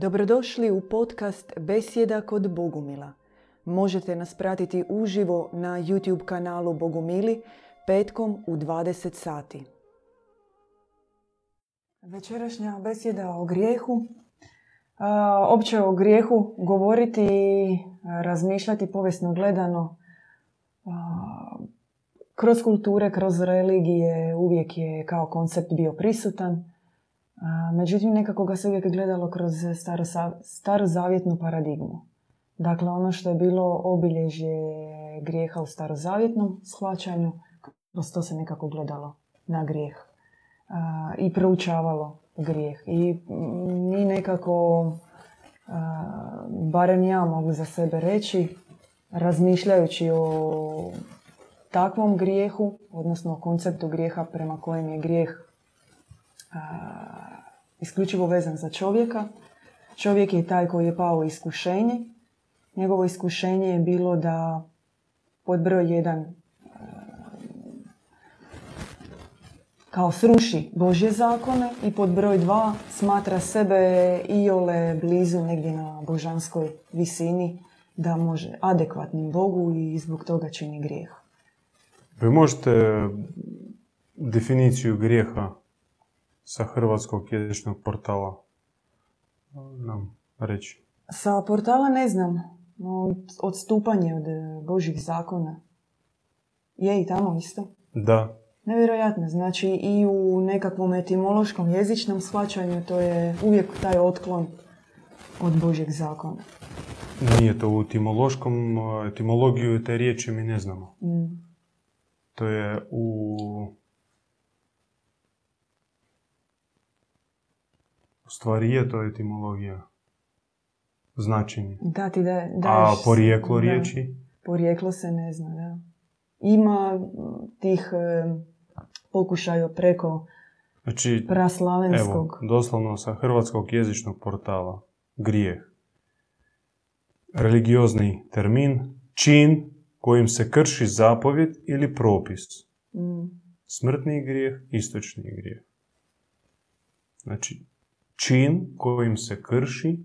Dobrodošli u podcast Besjeda kod Bogumila. Možete nas pratiti uživo na YouTube kanalu Bogumili petkom u 20 sati. Večerašnja besjeda o grijehu. Opće o grijehu govoriti i razmišljati povijesno gledano kroz kulture, kroz religije uvijek je kao koncept bio prisutan. Međutim, nekako ga se uvijek gledalo kroz starozavjetnu paradigmu. Dakle, ono što je bilo obilježje grijeha u starozavjetnom shvaćanju, kroz to se nekako gledalo na grijeh i proučavalo grijeh. I mi nekako, barem ja mogu za sebe reći, razmišljajući o takvom grijehu, odnosno o konceptu grijeha prema kojem je grijeh isključivo vezan za čovjeka. Čovjek je taj koji je pao u iskušenje. Njegovo iskušenje je bilo da pod broj jedan kao sruši Božje zakone i pod broj dva smatra sebe iole blizu negdje na božanskoj visini da može adekvatnim Bogu i zbog toga čini grijeh. Vi možete definiciju grijeha sa hrvatskog jezičnog portala nam reći? Sa portala ne znam. Odstupanje od Božih zakona. Je i tamo isto? Da. Nevjerojatno. Znači i u nekakvom etimološkom jezičnom shvaćanju to je uvijek taj otklon od Božjeg zakona. Nije to u etimološkom, etimologiju te riječi mi ne znamo. Mm. To je u stvari je to etimologija. Značenje. Da, ti da, A porijeklo riječi? Porijeklo se ne zna, da. Ima tih e, pokušaja preko znači, praslavenskog. Evo, doslovno sa hrvatskog jezičnog portala. Grijeh. Religiozni termin. Čin kojim se krši zapovjed ili propis. Mm. Smrtni grijeh, istočni grijeh. Znači, čin kojim se krši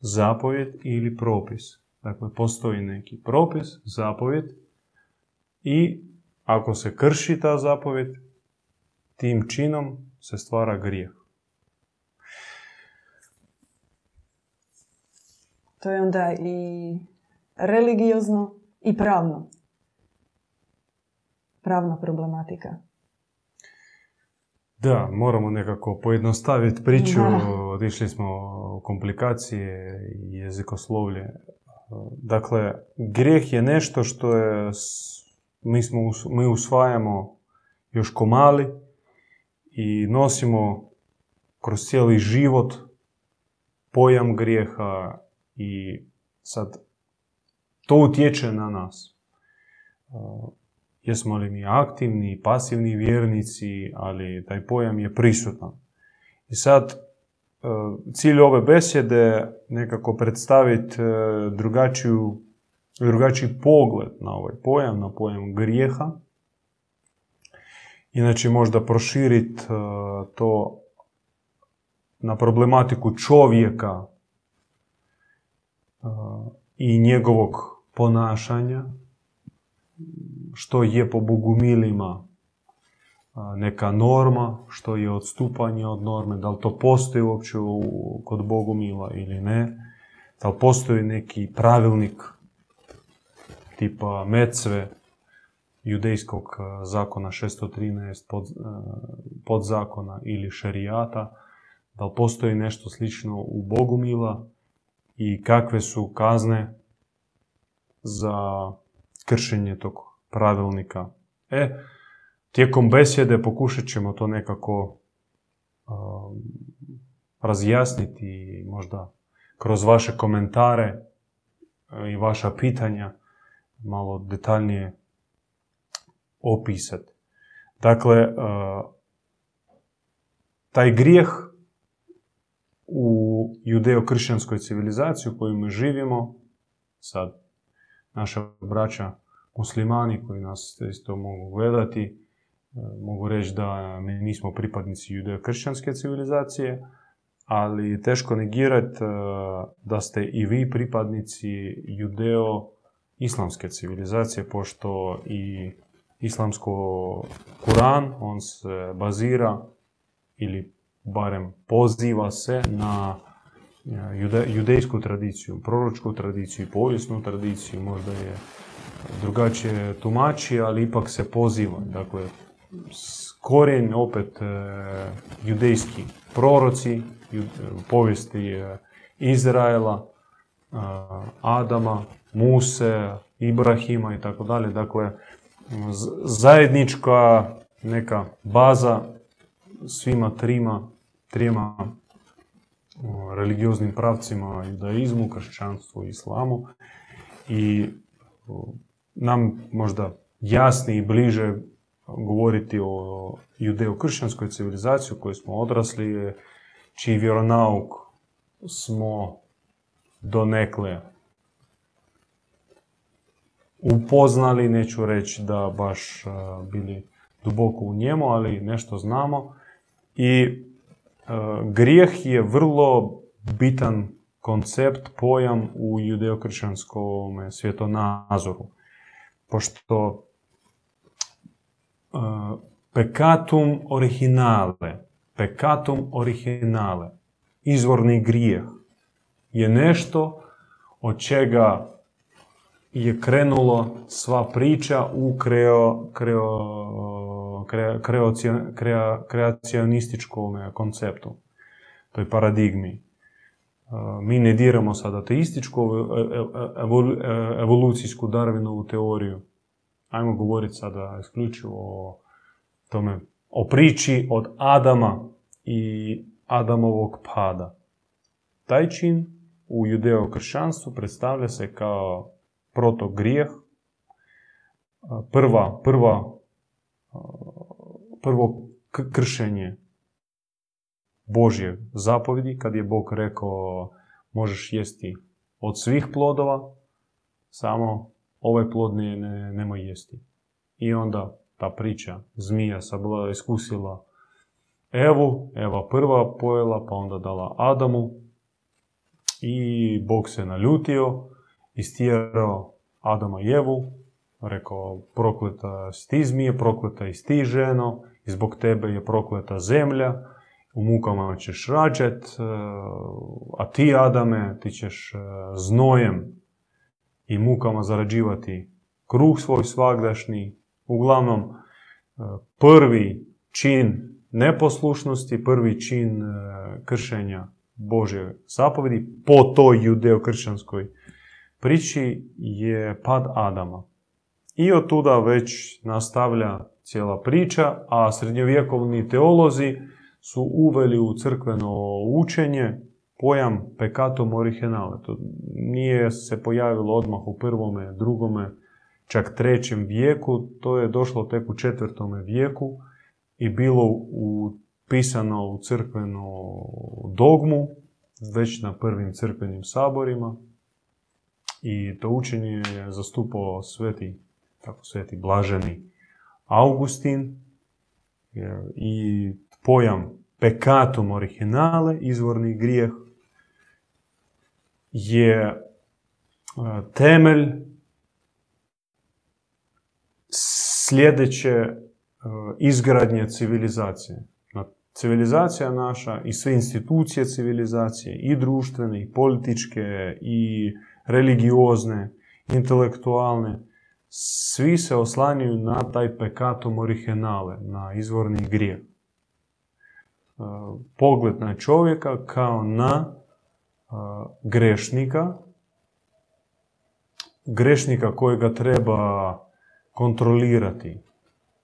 zapovjed ili propis. Dakle, postoji neki propis, zapovjed i ako se krši ta zapovjed, tim činom se stvara grijeh. To je onda i religiozno i pravno. Pravna problematika. Da, moramo nekako pojednostaviti priču. Otišli smo u komplikacije i jezikoslovlje. Dakle, grijeh je nešto što je, mi, smo, mi usvajamo još ko mali i nosimo kroz cijeli život pojam grijeha i sad to utječe na nas. Jesmo li mi aktivni, pasivni vjernici, ali taj pojam je prisutan. I sad, e, cilj ove besjede nekako predstaviti e, drugačiju, drugačiji pogled na ovaj pojam, na pojam grijeha. Inače možda proširiti e, to na problematiku čovjeka i njegovog ponašanja, što je po bogumilima neka norma, što je odstupanje od norme, da li to postoji uopće kod bogumila ili ne, da li postoji neki pravilnik tipa mecve judejskog zakona 613 pod, podzakona ili šerijata, da li postoji nešto slično u bogumila i kakve su kazne za kršenje tog pravilnika. E, tijekom besjede pokušat ćemo to nekako razjasniti i možda kroz vaše komentare i vaša pitanja malo detaljnije opisati. Dakle, taj grijeh u judeo-kršćanskoj civilizaciji u kojoj mi živimo, sad naša braća muslimani koji nas isto mogu gledati, e, mogu reći da mi nismo pripadnici judeo-kršćanske civilizacije, ali teško negirati da ste i vi pripadnici judeo-islamske civilizacije, pošto i islamsko Kuran, on se bazira ili barem poziva se na jude, judejsku tradiciju, proročku tradiciju povijesnu tradiciju, možda je drugačije tumači, ali ipak se poziva. Dakle, korijen opet e, judejski proroci, povijesti e, Izraela, e, Adama, Muse, Ibrahima i tako dalje. Dakle, zajednička neka baza svima trima, trijema religioznim pravcima, judaizmu, kršćanstvu islamu. I nam možda jasnije i bliže govoriti o judeo-kršćanskoj civilizaciji u kojoj smo odrasli, čiji vjeronauk smo donekle upoznali, neću reći da baš bili duboko u njemu, ali nešto znamo. I grijeh je vrlo bitan koncept, pojam u judeokršćanskom svjetonazoru. Pošto pekatum originale, pekatum originale, izvorni grijeh, je nešto od čega je krenulo sva priča u kreo, kreo, kreacionističkom konceptu, toj paradigmi. Mi ne diramo sad ateističku evolucijsku Darwinovu teoriju. Ajmo govoriti sada isključivo o tome, o priči od Adama i Adamovog pada. Taj čin u judeo-kršćanstvu predstavlja se kao proto grijeh, prva, prva, prvo kršenje Božje zapovjedi, kad je Bog rekao možeš jesti od svih plodova, samo ovaj plod ne, ne, nemoj jesti. I onda ta priča, zmija sabla iskusila Evu, Eva prva pojela, pa onda dala Adamu i Bog se naljutio, istjerao Adama i Evu, rekao prokleta si ti zmije, prokleta i ti ženo, i zbog tebe je prokleta zemlja, u mukama ćeš rađat, e, a ti Adame, ti ćeš e, znojem i mukama zarađivati kruh svoj svagdašnji. Uglavnom, e, prvi čin neposlušnosti, prvi čin kršenja Božje zapovedi po toj judeo-kršćanskoj priči je pad Adama. I od tuda već nastavlja cijela priča, a srednjovjekovni teolozi su uveli u crkveno učenje pojam peccatum originale. To nije se pojavilo odmah u prvome, drugome, čak trećem vijeku, to je došlo tek u četvrtome vijeku i bilo upisano u crkvenu dogmu, već na prvim crkvenim saborima. I to učenje je zastupao sveti, tako sveti blaženi Augustin i pojam pekatum originale, izvorni grijeh, je e, temelj sljedeće e, izgradnje civilizacije. Civilizacija naša i sve institucije civilizacije, i društvene, i političke, i religiozne, intelektualne, svi se oslanjuju na taj pekatum originale, na izvorni grijeh. Pogled na čovjeka kao na grešnika, grešnika kojega treba kontrolirati,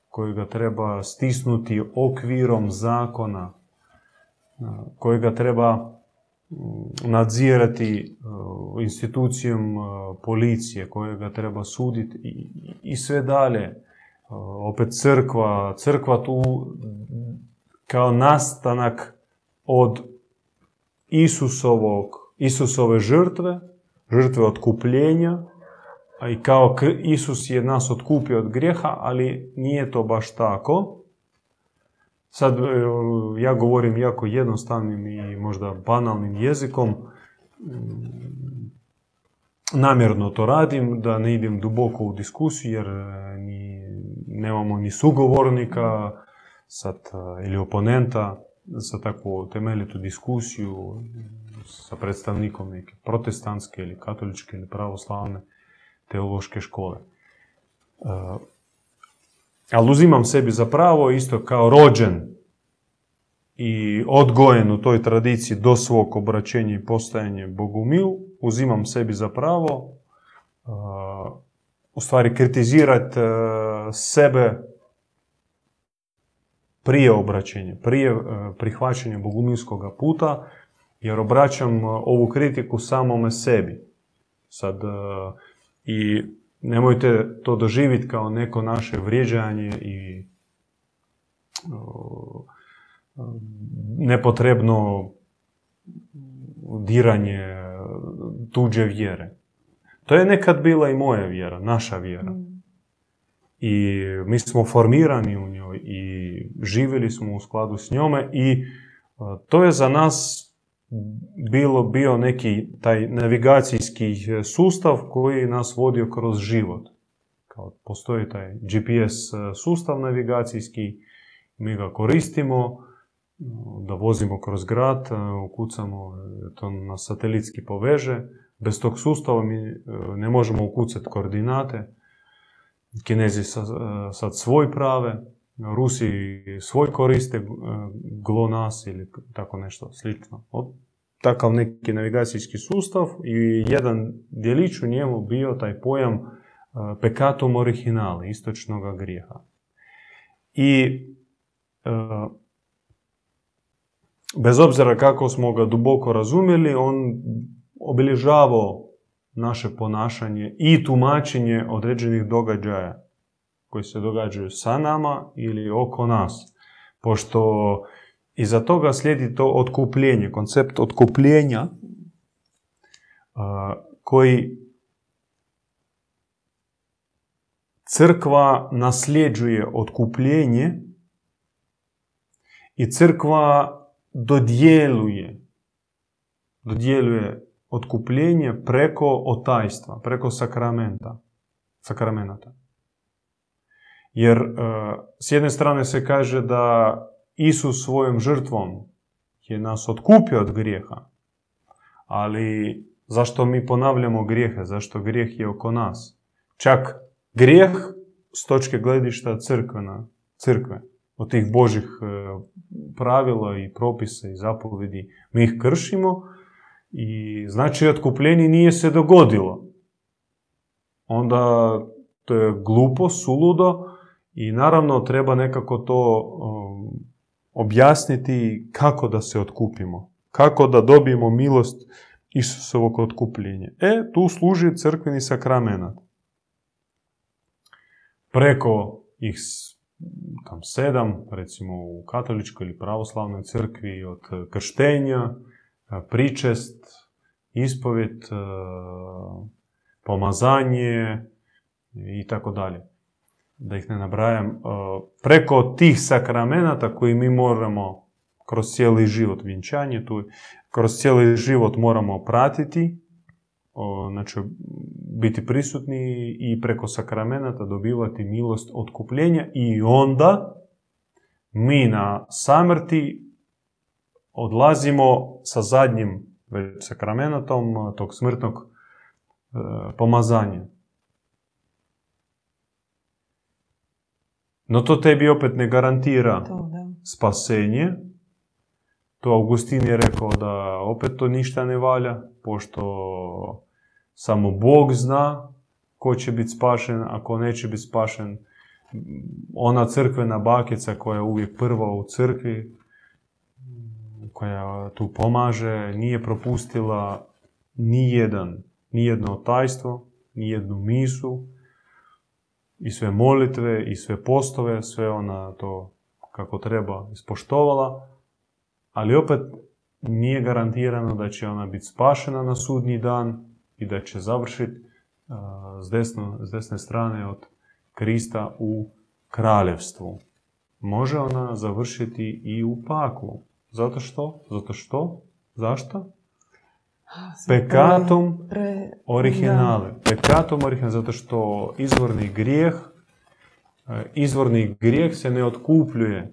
kojega treba stisnuti okvirom zakona, kojega treba nadzirati institucijom policije, kojega treba suditi i sve dalje. Opet crkva, crkva tu kao nastanak od Isusovog, Isusove žrtve, žrtve otkupljenja, a i kao Isus je nas otkupio od grijeha, ali nije to baš tako. Sad e, ja govorim jako jednostavnim i možda banalnim jezikom. Namjerno to radim, da ne idem duboko u diskusiju, jer e, ni, nemamo ni sugovornika sad, e, ili oponenta za takvu temeljitu diskusiju sa predstavnikom neke protestantske ili katoličke ili pravoslavne teološke škole. Uh, ali uzimam sebi za pravo, isto kao rođen i odgojen u toj tradiciji do svog obraćenja i postajanja Bogumil, uzimam sebi za pravo uh, u stvari kritizirati uh, sebe prije obraćenja, prije uh, prihvaćanja bogumilskog puta, jer obraćam ovu kritiku samome sebi. Sad, i nemojte to doživjeti kao neko naše vrijeđanje i nepotrebno diranje tuđe vjere. To je nekad bila i moja vjera, naša vjera. Mm. I mi smo formirani u njoj i živjeli smo u skladu s njome i to je za nas bilo bio neki taj navigacijski sustav koji nas vodio kroz život. Kao postoji taj GPS sustav navigacijski, mi ga koristimo, da vozimo kroz grad, ukucamo, to nas satelitski poveže. Bez tog sustava mi e, ne možemo ukucati koordinate. Kinezi sad svoj prave, Rusi svoj koriste e, GLONASS ili tako nešto slično. Takav neki navigacijski sustav i jedan djelić u njemu bio taj pojam e, pekatum originale, istočnog grijeha. I bez obzira kako smo ga duboko razumjeli, on obilježavao naše ponašanje i tumačenje određenih događaja koji se događaju sa nama ili oko nas. Pošto iza toga slijedi to otkupljenje, koncept otkupljenja koji crkva nasljeđuje otkupljenje i crkva dodjeluje, dodjeljuje otkupljenje preko otajstva, preko sakramenta, sakramenata. Jer e, s jedne strane se kaže da Isus svojom žrtvom je nas otkupio od grijeha, ali zašto mi ponavljamo grijehe? Zašto grijeh je oko nas? Čak grijeh s točke gledišta crkvena, crkve od tih Božih e, pravila i propisa i zapovedi, mi ih kršimo i znači otkupljenje nije se dogodilo. Onda to je glupo, suludo i naravno treba nekako to um, objasniti kako da se otkupimo. Kako da dobijemo milost Isusovog otkupljenja. E, tu služi crkveni sakramenat. Preko ih tam sedam, recimo u katoličkoj ili pravoslavnoj crkvi od krštenja, pričest, ispovjet, pomazanje i tako dalje. Da ih ne nabrajam. Preko tih sakramenata koji mi moramo kroz cijeli život vjenčanje, tu kroz cijeli život moramo pratiti, znači biti prisutni i preko sakramenata dobivati milost otkupljenja i onda mi na samrti odlazimo sa zadnjim sakramenatom tog smrtnog e, pomazanja. No to tebi opet ne garantira spasenje. To Augustin je rekao da opet to ništa ne valja, pošto samo Bog zna ko će biti spašen, a ko neće biti spašen. Ona crkvena bakica koja je uvijek prva u crkvi, koja tu pomaže, nije propustila ni jedan, ni jedno tajstvo, ni jednu misu, i sve molitve, i sve postove, sve ona to kako treba ispoštovala, ali opet nije garantirano da će ona biti spašena na sudnji dan i da će završiti s, s desne strane od Krista u kraljevstvu. Može ona završiti i u paklu. Zato što? Zato što Zašto? Pekatom originale. Pekatom originale, zato što izvorni grijeh, e, izvorni grijeh se ne otkupljuje.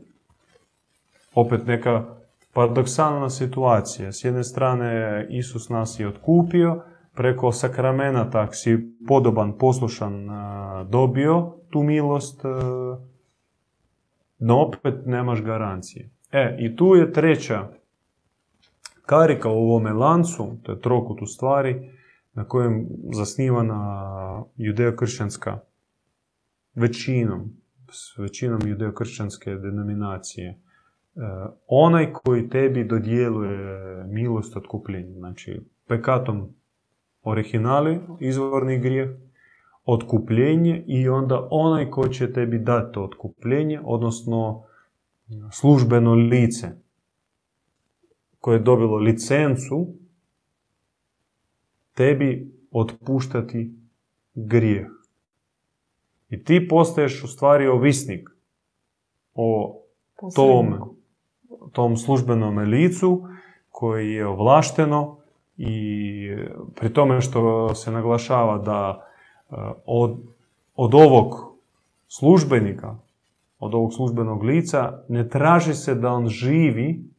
Opet neka paradoksalna situacija. S jedne strane, Isus nas je otkupio, preko sakramenata, si podoban, poslušan, e, dobio tu milost, e, no opet nemaš garancije. E, i tu je treća karika u ovome lancu, to je trokut u stvari, na kojem zasnivana judeokršćanska većinom, s većinom judeokršćanske denominacije, e, onaj koji tebi dodjeluje milost otkupljenja, znači pekatom originali, izvorni grijeh, otkupljenje i onda onaj koji će tebi dati to otkupljenje, odnosno službeno lice koje je dobilo licencu tebi otpuštati grijeh. I ti postaješ u stvari ovisnik o tom, tom službenom licu koje je ovlašteno i pri tome što se naglašava da e, od, od ovog službenika, od ovog službenog lica, ne traži se da on živi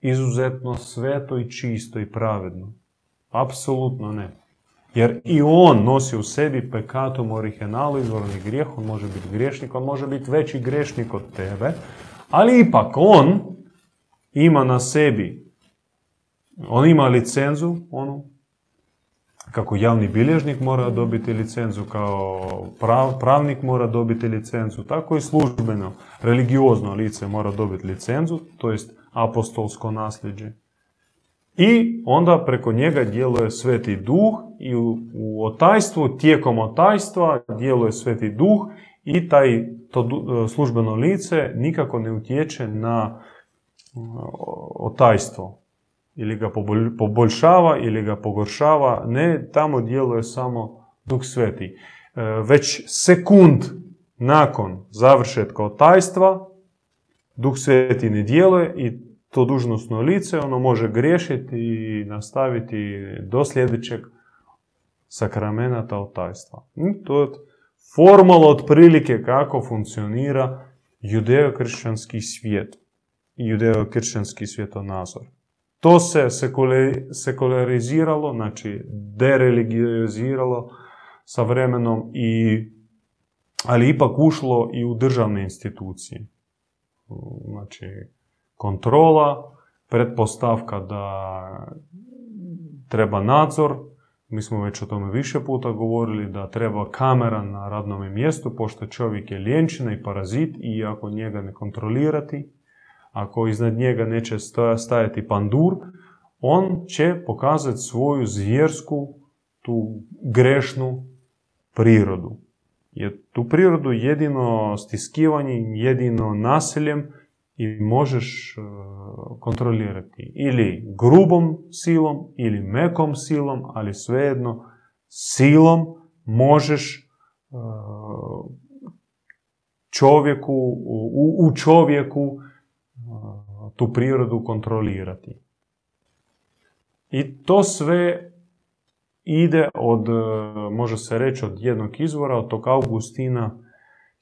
izuzetno sveto i čisto i pravedno. Apsolutno ne. Jer i on nosi u sebi pekatom originalu, izvorni grijeh, on može biti griješnik, on može biti veći grešnik od tebe, ali ipak on ima na sebi, on ima licenzu, onu, kako javni bilježnik mora dobiti licenzu, kao pravnik mora dobiti licenzu, tako i službeno, religiozno lice mora dobiti licenzu, to jest apostolsko nasljeđe. I onda preko njega djeluje sveti duh i u, u otajstvu, tijekom otajstva djeluje sveti duh i taj to službeno lice nikako ne utječe na otajstvo. Ili ga poboljšava ili ga pogoršava. Ne, tamo djeluje samo duh sveti. E, već sekund nakon završetka otajstva duh sveti ne djeluje i to dužnostno lice, ono može griješiti i nastaviti do sljedećeg sakramenata otajstva. To je formalno otprilike kako funkcionira judeo-kršćanski svijet i judeo-kršćanski svjetonazor. To se sekulariziralo, znači dereligiziralo sa vremenom, i, ali ipak ušlo i u državne institucije. Znači, kontrola, pretpostavka da treba nadzor, mi smo već o tome više puta govorili da treba kamera na radnom mjestu, pošto čovjek je ljenčina i parazit i ako njega ne kontrolirati, ako iznad njega neće stajati pandur, on će pokazati svoju zvjersku, tu grešnu prirodu. Jer tu prirodu jedino stiskivanjem, jedino nasiljem i možeš e, kontrolirati ili grubom silom ili mekom silom, ali svejedno silom možeš e, čovjeku, u, čovjeku e, tu prirodu kontrolirati. I to sve ide od, može se reći, od jednog izvora, od tog Augustina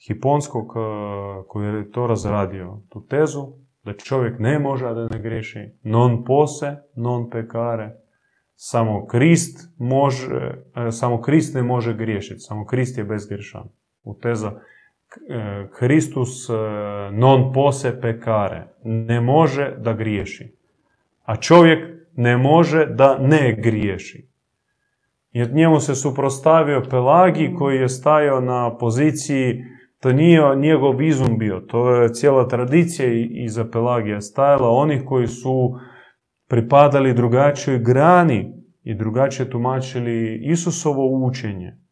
Hiponskog koji je to razradio, tu tezu da čovjek ne može da ne griješi, non pose, non pekare, samo Krist može, e, samo Krist ne može griješiti, samo Krist je bezgrešan. U teza Kristus e, non pose pekare, ne može da griješi. A čovjek ne može da ne griješi. Jer njemu se suprostavio Pelagi koji je stajao na poziciji to nije njegov izum bio, to je cijela tradicija iza Pelagija stajala onih koji su pripadali drugačijoj grani i drugačije tumačili Isusovo učenje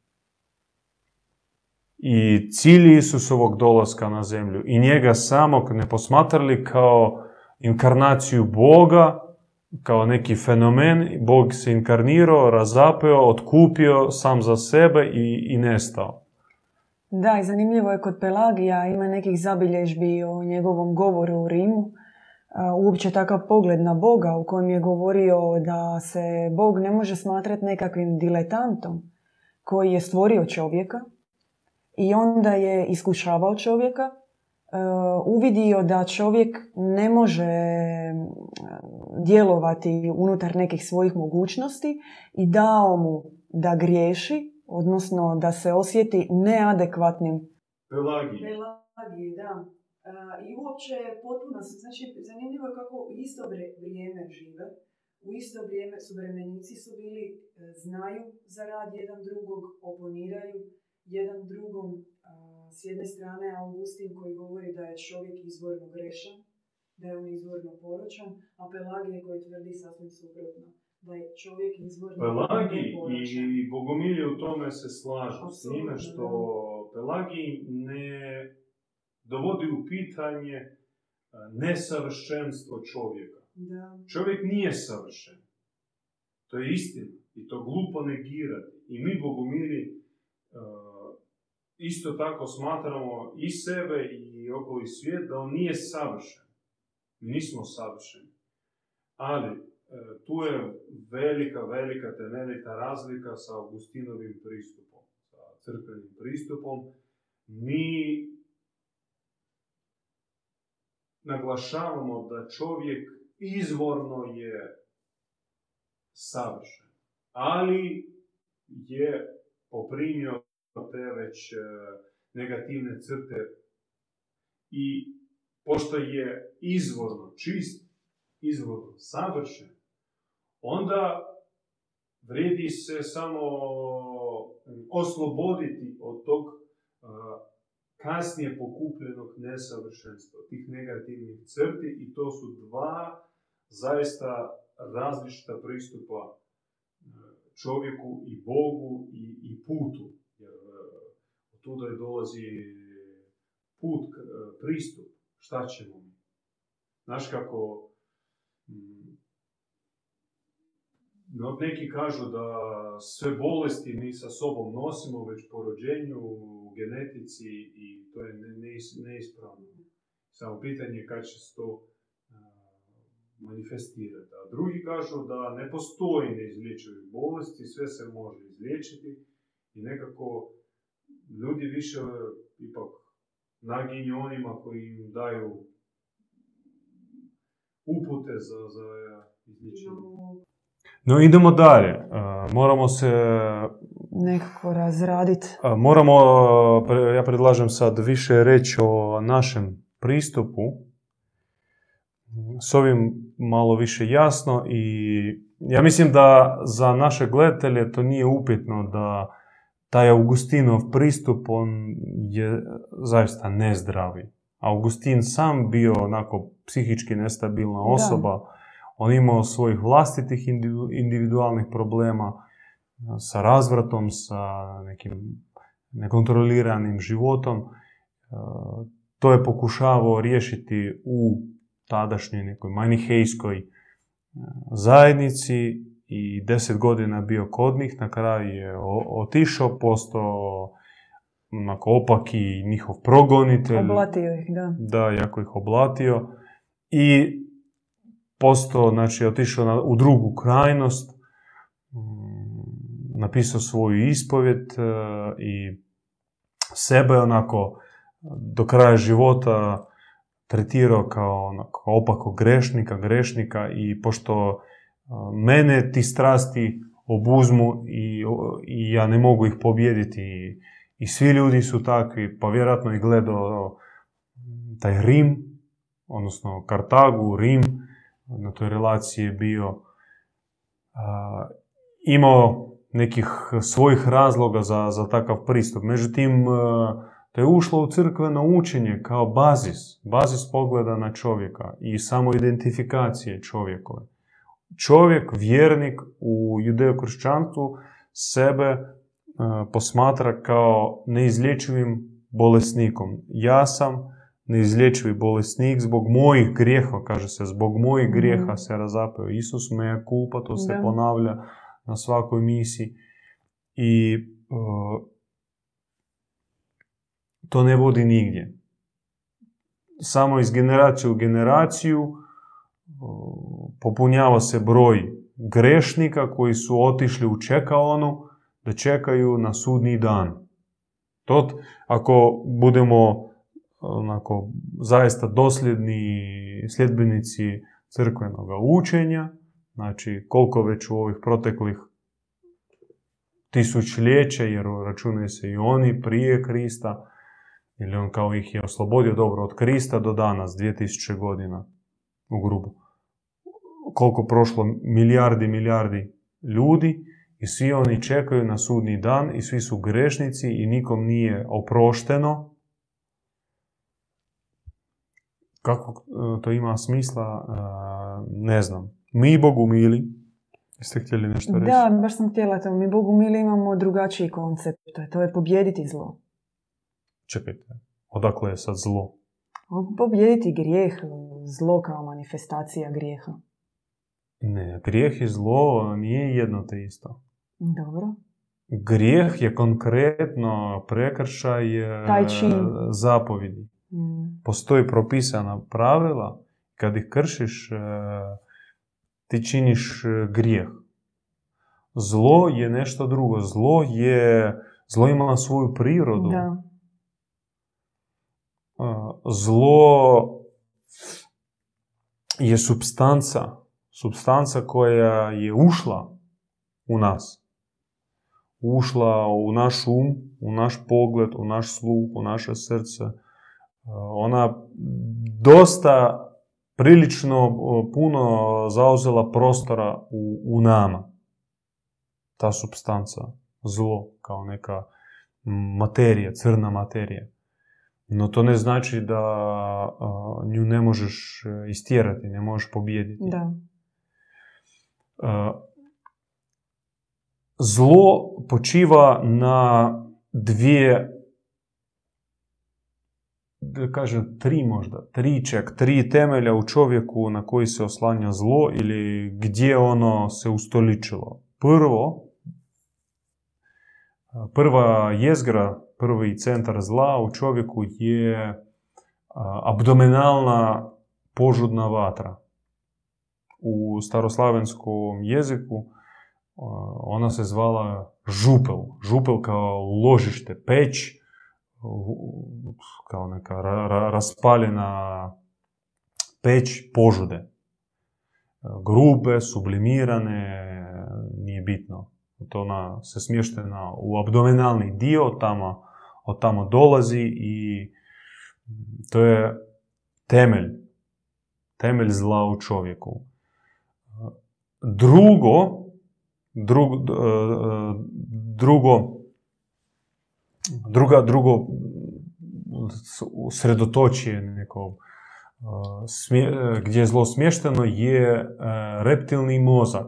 i cilj Isusovog dolaska na zemlju i njega samog ne posmatrali kao inkarnaciju Boga, kao neki fenomen, Bog se inkarnirao, razapeo, otkupio sam za sebe i, i nestao. Da, i zanimljivo je kod Pelagija, ima nekih zabilježbi o njegovom govoru u Rimu, uopće takav pogled na Boga u kojem je govorio da se Bog ne može smatrati nekakvim diletantom koji je stvorio čovjeka i onda je iskušavao čovjeka, uvidio da čovjek ne može djelovati unutar nekih svojih mogućnosti i dao mu da griješi, odnosno da se osjeti neadekvatnim. Pelagiji. Pelagiji, da. I uopće potpuno, znači zanimljivo je kako isto vrijeme žive. U isto vrijeme su vremenici su bili, e, znaju za rad jedan drugog, oponiraju jedan drugom. S jedne strane Augustin koji govori da je čovjek izvorno grešan, da je on izvorno poročan, a Pelagije koji tvrdi sasvim suprotno da je čovjek izvorno Pelagi i Bogomilje u tome se slažu s njime što Pelagi ne dovodi u pitanje e, nesavršenstvo čovjeka. Da. Čovjek nije savršen. To je istina. I to glupo negirati. I mi Bogomili e, isto tako smatramo i sebe i okoli svijet da on nije savršen. Mi nismo savršeni. Ali tu je velika, velika temeljita razlika sa Augustinovim pristupom, sa crkvenim pristupom. Mi naglašavamo da čovjek izvorno je savršen, ali je poprimio te već e, negativne crte i pošto je izvorno čist, izvorno savršen, onda vredi se samo osloboditi od tog kasnije pokupljenog nesavršenstva, tih negativnih crti i to su dva zaista različita pristupa e, čovjeku i Bogu i, i putu. Jer od tuda je dolazi put, pristup. Šta ćemo mi? Znaš kako no, neki kažu da sve bolesti mi sa sobom nosimo već po rođenju, u genetici i to je neispravno. Samo pitanje je kad će se to manifestirati. A drugi kažu da ne postoji neizlječivih bolesti, sve se može izliječiti i nekako ljudi više ipak naginju onima koji im daju upute za, za izlječenje. No idemo dalje. Moramo se... Nekako razraditi. Moramo, ja predlažem sad više reći o našem pristupu. S ovim malo više jasno i ja mislim da za naše gledatelje to nije upitno da taj Augustinov pristup on je zaista nezdravi. Augustin sam bio onako psihički nestabilna osoba. On imao svojih vlastitih individualnih problema sa razvratom, sa nekim nekontroliranim životom. E, to je pokušavao riješiti u tadašnjoj nekoj manihejskoj e, zajednici i deset godina bio kod njih. Na kraju je otišao, postao onako opaki njihov progonitelj. Oblatio ih, da. Da, jako ih oblatio. I postao, znači otišao u drugu krajnost, mm, napisao svoju ispovjet e, i sebe onako do kraja života tretirao kao onako opako grešnika, grešnika i pošto e, mene ti strasti obuzmu i, i ja ne mogu ih pobijediti i, i svi ljudi su takvi, pa vjerojatno i gledao taj Rim, odnosno Kartagu, Rim, na toj relaciji je bio imao nekih svojih razloga za, za takav pristup. Međutim, to je ušlo u crkveno učenje kao bazis, bazis pogleda na čovjeka i samo identifikacije čovjekove. Čovjek, vjernik u judeokršćanstvu sebe posmatra kao neizlječivim bolesnikom. Ja sam neizlječivi bolesnik zbog mojih grijeha, kaže se, zbog mojih grijeha mhm. se razapeo. Isus me je kulpa, to se ponavlja na svakoj misiji. I uh, to ne vodi nigdje. Samo iz generacije u generaciju popunjava se broj grešnika koji su otišli u čekaonu da čekaju na sudni dan. Tot, ako budemo onako, zaista dosljedni sljedbenici crkvenog učenja, znači koliko već u ovih proteklih tisućljeća, jer računaju se i oni prije Krista, ili on kao ih je oslobodio dobro od Krista do danas, 2000 godina u grubu. Koliko prošlo milijardi, milijardi ljudi i svi oni čekaju na sudni dan i svi su grešnici i nikom nije oprošteno. Kako e, to ima smisla, e, ne znam. Mi Bogu mili, Jeste htjeli nešto reći? Da, baš sam htjela to. Mi Bogu mili imamo drugačiji koncept. To je pobjediti zlo. Čekajte, odakle je sad zlo? Pobjediti grijeh, zlo kao manifestacija grijeha. Ne, grijeh i zlo nije jedno te isto. Dobro. Grijeh je konkretno prekršaj e, zapovjedi. Mm. Postoji propisana pravila, kad ih kršiš, e, ti činiš e, grijeh. Zlo je nešto drugo. Zlo je, zlo ima svoju prirodu. Da. Zlo je substanca, substanca koja je ušla u nas. Ušla u naš um, u naš pogled, u naš sluh, u naše srce. Ona dosta prilično puno zauzela prostora u, u nama. Ta substanca, zlo, kao neka materija, crna materija. No to ne znači da nju ne možeš e, istjerati, ne možeš pobijediti. Da. Zlo počiva na dvije, da kažem tri možda, tri čak, tri temelja u čovjeku na koji se oslanja zlo ili gdje ono se ustoličilo. Prvo, prva jezgra prvi centar zla u čovjeku je abdominalna požudna vatra. U staroslavenskom jeziku ona se zvala župel. Župel kao ložište, peć, kao neka raspaljena peć požude. Grube, sublimirane, nije bitno. To ona se smještena u abdominalni dio, tamo od tamo dolazi i to je temelj, temelj zla u čovjeku. Drugo, drugo, drugo druga, drugo sredotočije neko gdje je zlo smješteno je reptilni mozak.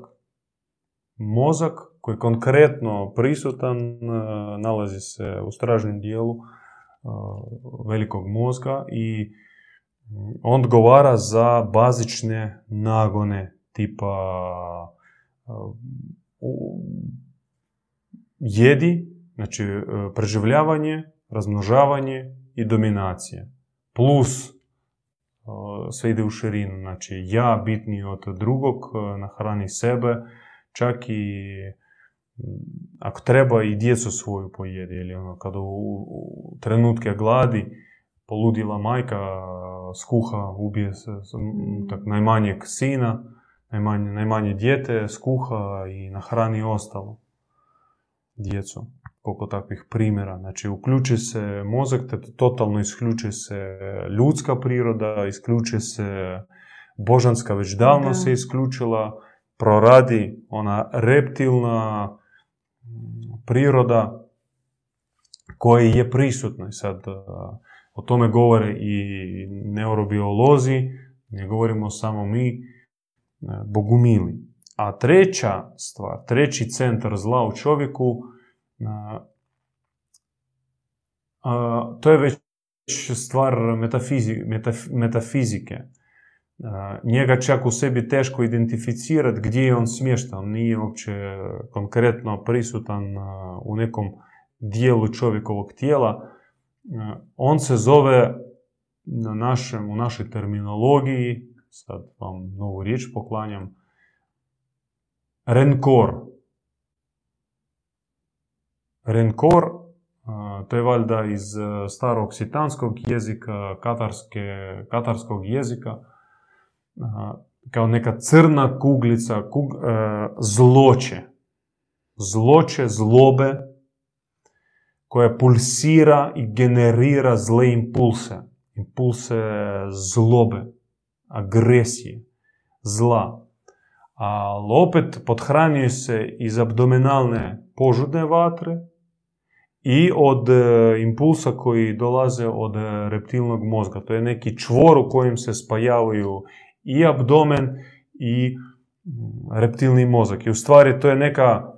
Mozak koji je konkretno prisutan, e, nalazi se u stražnom dijelu velikog mozga i on odgovara za bazične nagone tipa jedi, znači preživljavanje, razmnožavanje i dominacije. Plus sve ide u širinu, znači ja bitniji od drugog, nahrani sebe, čak i ako treba i djecu svoju pojedi, ili ono, kada u, trenutke gladi poludila majka skuha, ubije se tak, najmanjeg sina, najmanje, najmanje dijete, skuha i nahrani ostalo djecu. Koliko takvih primjera. Znači, uključi se mozak, te totalno isključi se ljudska priroda, isključi se božanska, već davno se isključila, proradi ona reptilna priroda koja je prisutna. Sad, o tome govore i neurobiolozi, ne govorimo samo mi, bogumili. A treća stvar, treći centar zla u čovjeku, to je već stvar metafizike njega čak u sebi teško identificirati gdje je on smještan, nije uopće konkretno prisutan u nekom dijelu čovjekovog tijela. On se zove na našem, u našoj terminologiji sad vam novu riječ poklanjam, renkor. Renkor, to je valjda iz e, starog sitanskog jezika, katarske, katarskog jezika, kao neka crna kuglica, kug, e, zloće. Zloće, zlobe, koja pulsira i generira zle impulse. Impulse zlobe, agresije, zla. Ali opet podhranjuje se iz abdominalne požudne vatre i od e, impulsa koji dolaze od e, reptilnog mozga. To je neki čvor u kojem se spajavaju i abdomen i mm, reptilni mozak. I u stvari to je neka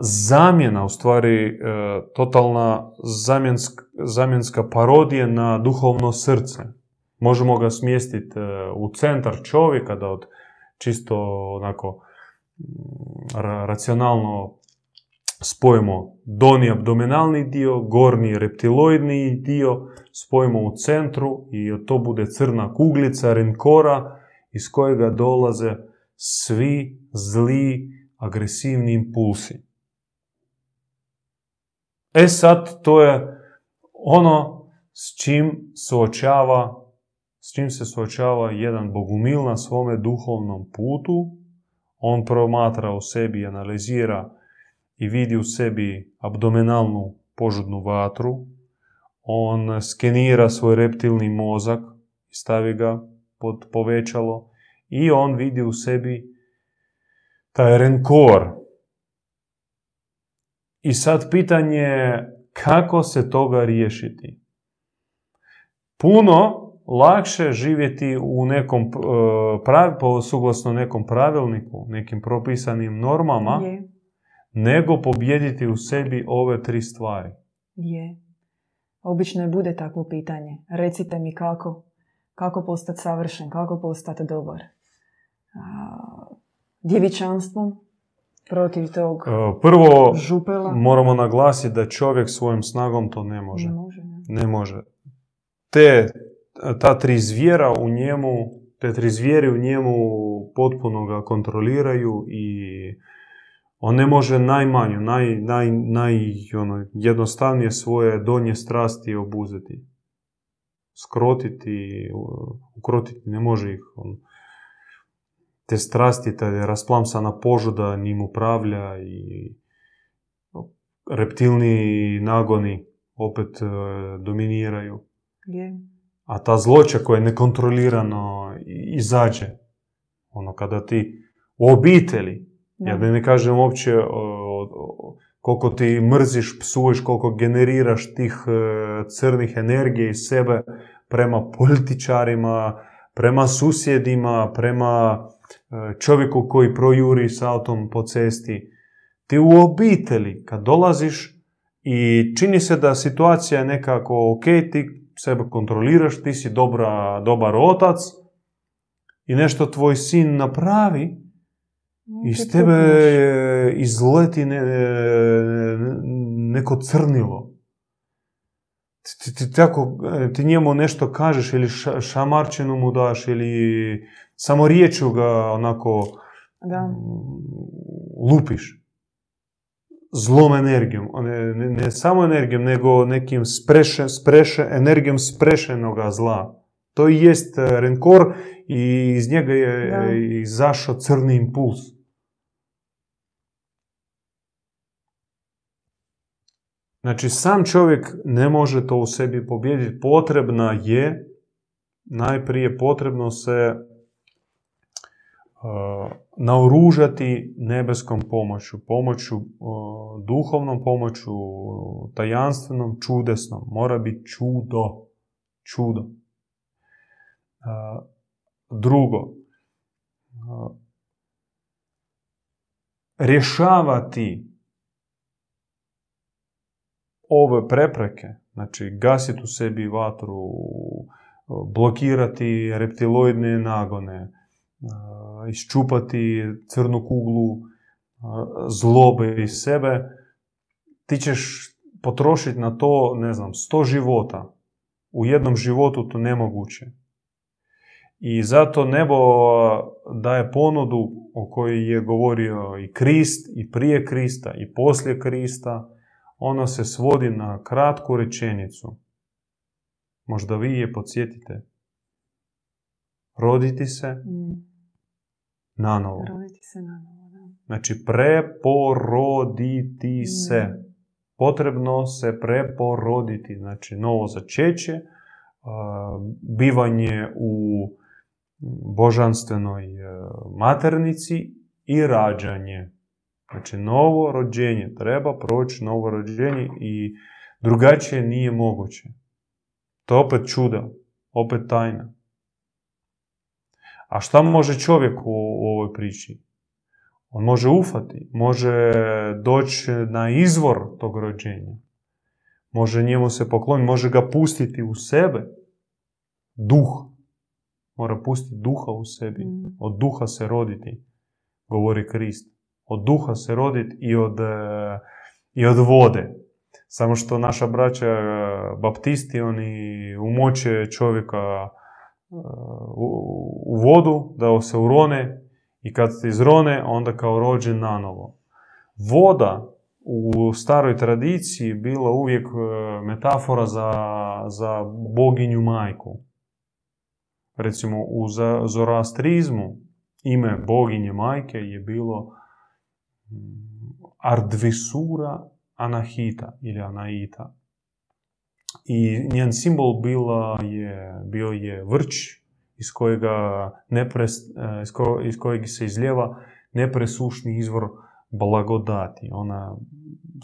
zamjena, u stvari e, totalna zamjenska parodija na duhovno srce. Možemo ga smjestiti e, u centar čovjeka da od čisto onako racionalno spojimo doni abdominalni dio, gornji reptiloidni dio, spojimo u centru i to bude crna kuglica, renkora, iz kojega dolaze svi zli agresivni impulsi. E sad, to je ono s čim suočava, s čim se suočava jedan bogumil na svome duhovnom putu. On promatra u sebi, analizira i vidi u sebi abdominalnu požudnu vatru. On skenira svoj reptilni mozak i stavi ga pod povećalo i on vidi u sebi taj renkor. I sad pitanje kako se toga riješiti. Puno lakše živjeti u nekom e, suglasno nekom pravilniku, nekim propisanim normama. Nego pobjediti u sebi ove tri stvari. Je. Obično je bude takvo pitanje. Recite mi kako, kako postati savršen, kako postati dobar djevičanstvom protiv tog e, Prvo župela. moramo naglasiti da čovjek svojom snagom to ne može. Ne može. Ne može. Te, ta tri zvijera u njemu, te tri zvijeri u njemu potpuno ga kontroliraju i on ne može najmanju, naj, naj, naj, ono, jednostavnije svoje donje strasti obuzeti. Skrotiti, ukrotiti, ne može ih. On, te strasti, ta rasplamsana požuda njim upravlja i reptilni nagoni opet e, dominiraju. A ta zloća koja je nekontrolirano izađe, ono kada ti u obitelji, ja da ne kažem uopće koliko ti mrziš, psuješ, koliko generiraš tih e, crnih energija iz sebe prema političarima, prema susjedima, prema E, čovjeku koji projuri s autom po cesti. Ti u obitelji, kad dolaziš i čini se da situacija je nekako ok, ti sebe kontroliraš, ti si dobra, dobar otac i nešto tvoj sin napravi, iz tebe izleti ne, neko crnilo. Ti, ti, tako, ti njemu nešto kažeš ili šamarčinu mu daš ili samo riječu ga onako da. Lupiš. Zlom energijom. Ne, ne, ne, samo energijom, nego nekim spreše, spreše, energijom sprešenoga zla. To i jest e, renkor i iz njega je da. izašao crni impuls. Znači, sam čovjek ne može to u sebi pobijediti. Potrebna je, najprije potrebno se naoružati nebeskom pomoću, pomoću, duhovnom pomoću, tajanstvenom, čudesnom. Mora biti čudo. Čudo. Drugo, rješavati ove prepreke, znači gasiti u sebi vatru, blokirati reptiloidne nagone, iščupati crnu kuglu zlobe iz sebe, ti ćeš potrošiti na to, ne znam, sto života. U jednom životu to nemoguće. I zato nebo daje ponudu o kojoj je govorio i Krist, i prije Krista, i poslije Krista. Ona se svodi na kratku rečenicu. Možda vi je podsjetite. Roditi se mm. na novo. Roditi se na novo, da. Znači, preporoditi se. Mm. Potrebno se preporoditi. Znači, novo začeće, bivanje u božanstvenoj e, maternici i rađanje. Znači, novo rođenje. Treba proći novo rođenje i drugačije nije moguće. To je opet čuda, opet tajna. A šta može čovjek u, u ovoj priči? On može ufati, može doći na izvor tog rođenja. Može njemu se pokloniti, može ga pustiti u sebe. Duh. Mora pustiti duha u sebi. Mm. Od duha se roditi, govori Krist. Od duha se roditi i od, e, i od vode. Samo što naša braća e, baptisti, oni umoće čovjeka e, u, vodu, da se urone i kad se izrone, onda kao rođen nanovo. Voda u staroj tradiciji bila uvijek metafora za, za boginju majku. Recimo u zoroastrizmu ime boginje majke je bilo Ardvisura Anahita ili Anaita. I njen simbol bila je, bio je vrč iz kojega, nepres, eh, iz, ko, iz kojeg se izljeva nepresušni izvor blagodati. Ona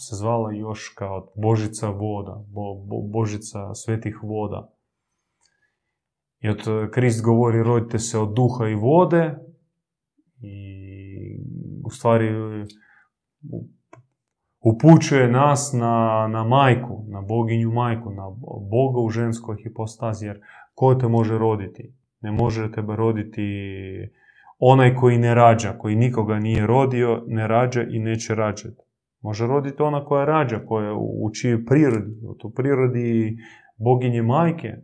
se zvala još kao Božica voda, bo, bo, Božica svetih voda. I od Krist govori rodite se od duha i vode i u stvari upućuje nas na, na majku, na boginju majku, na Boga u ženskoj hipostazi, jer ko te može roditi? Ne može tebe roditi onaj koji ne rađa, koji nikoga nije rodio, ne rađa i neće rađati. Može roditi ona koja rađa, koja u čijoj prirodi, u prirodi boginje majke,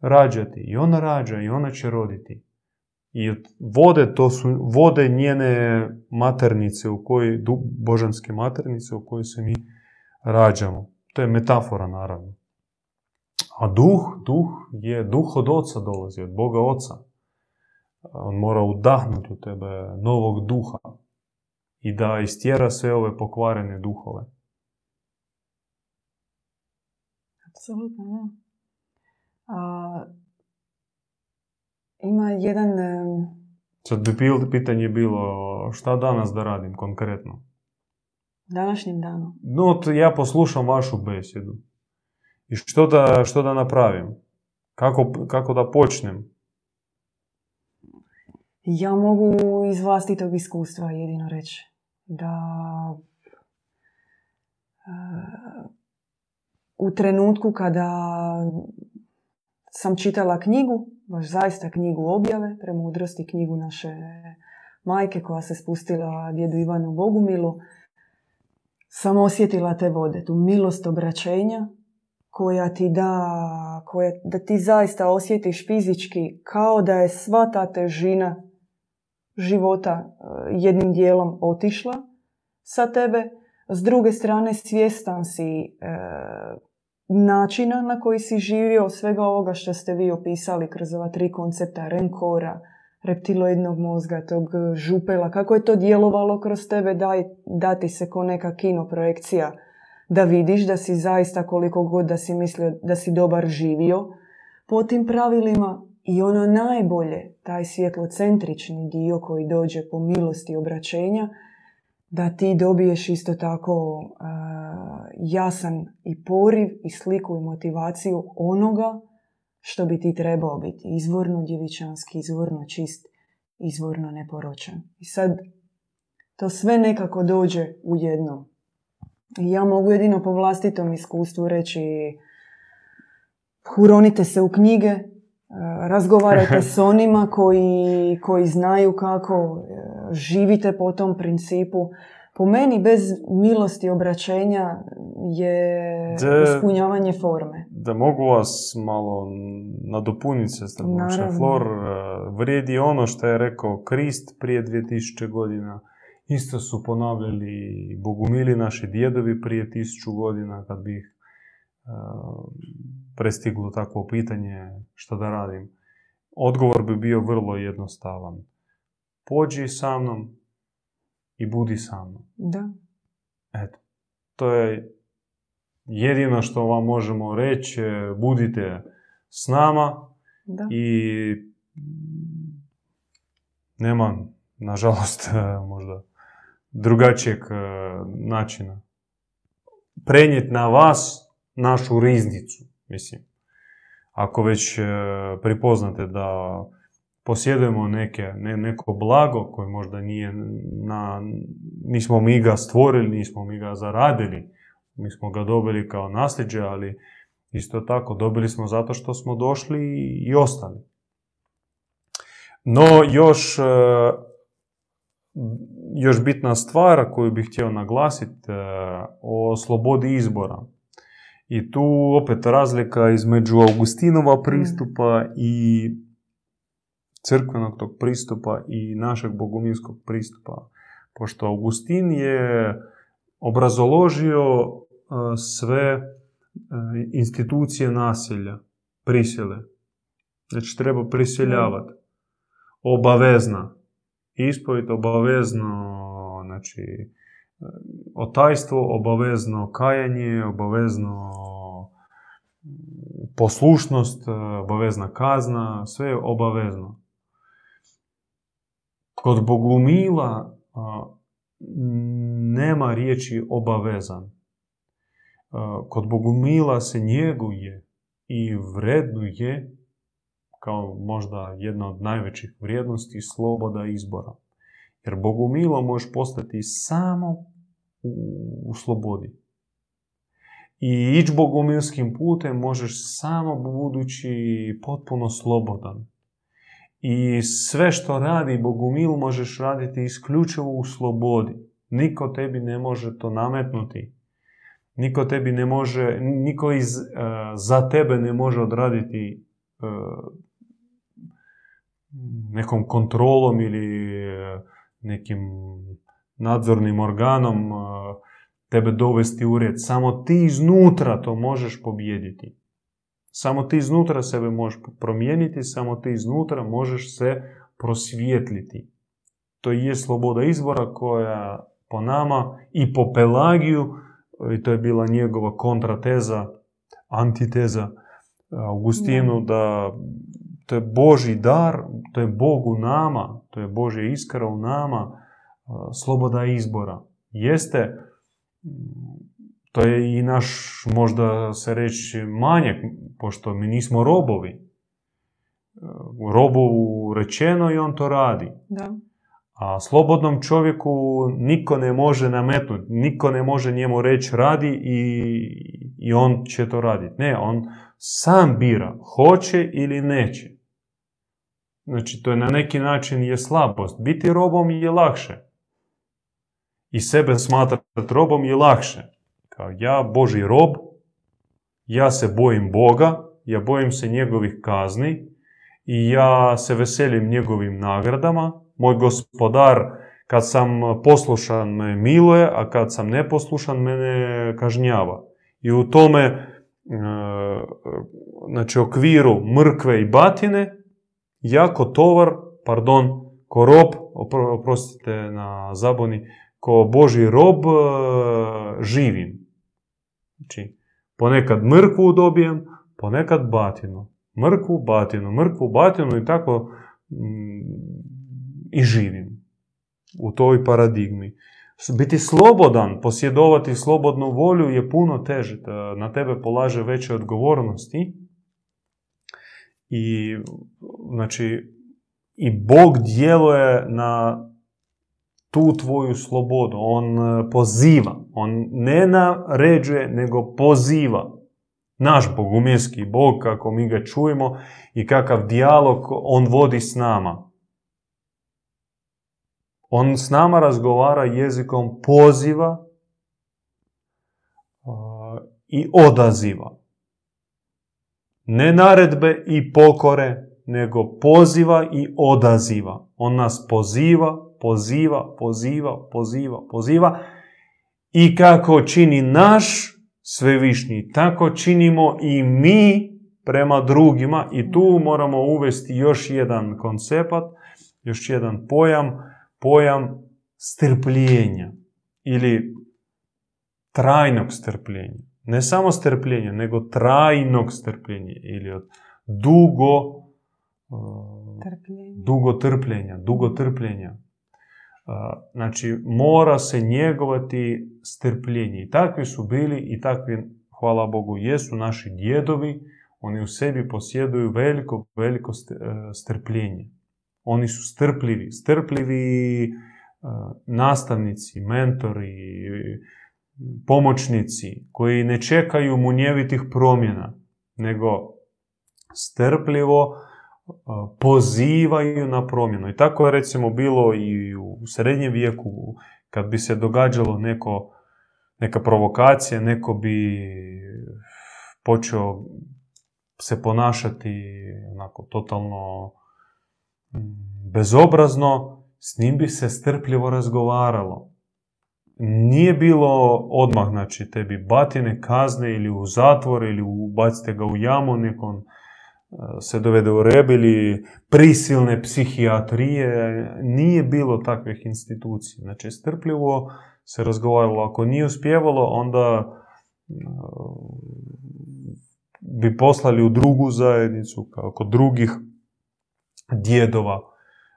rađati. I ona rađa i ona će roditi. I vode, to su vode njene maternice, u kojoj, božanske maternice u kojoj se mi rađamo. To je metafora, naravno. A duh, duh je, duh od oca dolazi, od Boga oca. On mora udahnuti u tebe novog duha i da istjera sve ove pokvarene duhove. Apsolutno, da. A, ima jedan... Sad bi pitanje bilo šta danas da radim konkretno? Današnjim danom? No, ja poslušam vašu besjedu. I što da, što da napravim? Kako, kako da počnem? Ja mogu iz vlastitog iskustva jedino reći da u trenutku kada sam čitala knjigu, baš zaista knjigu objave, premudrosti knjigu naše majke koja se spustila djedu Ivanu Bogumilu, sam osjetila te vode, tu milost obraćenja koja ti da, koja, da ti zaista osjetiš fizički kao da je sva ta težina života e, jednim dijelom otišla sa tebe. S druge strane svjestan si e, načina na koji si živio, svega ovoga što ste vi opisali kroz ova tri koncepta renkora, reptiloidnog mozga, tog župela, kako je to djelovalo kroz tebe, daj, dati se ko neka kino projekcija da vidiš da si zaista koliko god da si mislio da si dobar živio po tim pravilima i ono najbolje, taj svjetlocentrični dio koji dođe po milosti obraćenja, da ti dobiješ isto tako jasan i poriv i sliku i motivaciju onoga što bi ti trebao biti. Izvorno djevičanski, izvorno čist, izvorno neporočan. I sad to sve nekako dođe u jednom. I ja mogu jedino po vlastitom iskustvu reći uronite se u knjige, razgovarajte s onima koji, koji znaju kako, živite po tom principu. Po meni bez milosti obraćenja je ispunjavanje forme. da mogu vas malo nadopuniti, sestra Flor, vrijedi ono što je rekao Krist prije 2000 godina. Isto su ponavljali bogumili naši djedovi prije tisuću godina kad bi ih prestiglo takvo pitanje što da radim. Odgovor bi bio vrlo jednostavan. Pođi sa mnom i budi sa mnom. Da. Eto, to je jedino što vam možemo reći. Budite s nama da. i nema, nažalost, možda drugačijeg e, načina. Prenijeti na vas našu riznicu, mislim. Ako već e, pripoznate da posjedujemo neke, ne, neko blago koje možda nije na, nismo mi ga stvorili, nismo mi ga zaradili, mi smo ga dobili kao nasljeđe, ali isto tako dobili smo zato što smo došli i ostali. No, još, e, još bitna stvar koju bih htio naglasiti e, o slobodi izbora. I tu opet razlika između Augustinova mm. pristupa i crkvenog tog pristupa i našeg bogumilskog pristupa. Pošto Augustin je obrazoložio e, sve e, institucije nasilja, prisjele. Znači treba priseljavati. Obavezna. Ispovjed obavezno, znači otajstvo, obavezno kajanje, obavezno poslušnost, obavezna kazna, sve je obavezno. Kod Bogumila nema riječi obavezan. Kod Bogumila se njeguje i vrednuje kao možda jedna od najvećih vrijednosti sloboda izbora. Jer Bogumilo možeš postati samo u, slobodi. I ići bogumilskim putem možeš samo budući potpuno slobodan. I sve što radi Bogumil možeš raditi isključivo u slobodi. Niko tebi ne može to nametnuti. Niko tebi ne može, niko iz, uh, za tebe ne može odraditi uh, nekom kontrolom ili uh, nekim nadzornim organom tebe dovesti u red. Samo ti iznutra to možeš pobijediti. Samo ti iznutra sebe možeš promijeniti, samo ti iznutra možeš se prosvjetliti. To je sloboda izbora koja po nama i po Pelagiju, i to je bila njegova kontrateza, antiteza Augustinu, da to je Boži dar, to je Bog u nama, to je Božja iskra u nama, sloboda izbora. Jeste, to je i naš, možda se reći, manjak, pošto mi nismo robovi. Robovu rečeno i on to radi. Da. A slobodnom čovjeku niko ne može nametnuti, niko ne može njemu reći radi i, i on će to raditi. Ne, on sam bira, hoće ili neće. Znači, to je na neki način je slabost. Biti robom je lakše i sebe smatrati robom je lakše. Kao ja, Boži rob, ja se bojim Boga, ja bojim se njegovih kazni i ja se veselim njegovim nagradama. Moj gospodar, kad sam poslušan, me miluje, a kad sam neposlušan, mene kažnjava. I u tome, e, znači, okviru mrkve i batine, jako tovar, pardon, ko rob, oprostite na zaboni, ko Boži rob e, živim. Znači, ponekad mrkvu dobijem, ponekad batinu. Mrkvu, batinu, mrkvu, batinu i tako mm, i živim u toj paradigmi. Biti slobodan, posjedovati slobodnu volju je puno teže. Na tebe polaže veće odgovornosti. I, znači, i Bog djeluje na tu tvoju slobodu. On e, poziva. On ne naređuje, nego poziva. Naš bogumilski Bog, kako mi ga čujemo i kakav dijalog on vodi s nama. On s nama razgovara jezikom poziva i odaziva. Ne naredbe i pokore, nego poziva i odaziva. On nas poziva, poziva, poziva, poziva, poziva. I kako čini naš svevišnji, tako činimo i mi prema drugima. I tu moramo uvesti još jedan koncept, još jedan pojam, pojam strpljenja ili trajnog strpljenja. Ne samo strpljenja, nego trajnog strpljenja ili od dugo Trpljenja. dugo trpljenja, dugo trpljenja. Znači, mora se njegovati strpljenje. I takvi su bili i takvi, hvala Bogu, jesu naši djedovi. Oni u sebi posjeduju veliko, veliko e, strpljenje. Oni su strpljivi. Strpljivi e, nastavnici, mentori, pomoćnici koji ne čekaju munjevitih promjena, nego strpljivo pozivaju na promjenu. I tako je recimo bilo i u srednjem vijeku kad bi se događalo neko, neka provokacija, neko bi počeo se ponašati onako totalno bezobrazno, s njim bi se strpljivo razgovaralo. Nije bilo odmah, znači, tebi batine, kazne ili u zatvor ili ubacite ga u jamu nekom se dovede u reb ili prisilne psihijatrije, nije bilo takvih institucija. Znači, strpljivo se razgovaralo. Ako nije uspjevalo, onda bi poslali u drugu zajednicu, kao kod drugih djedova.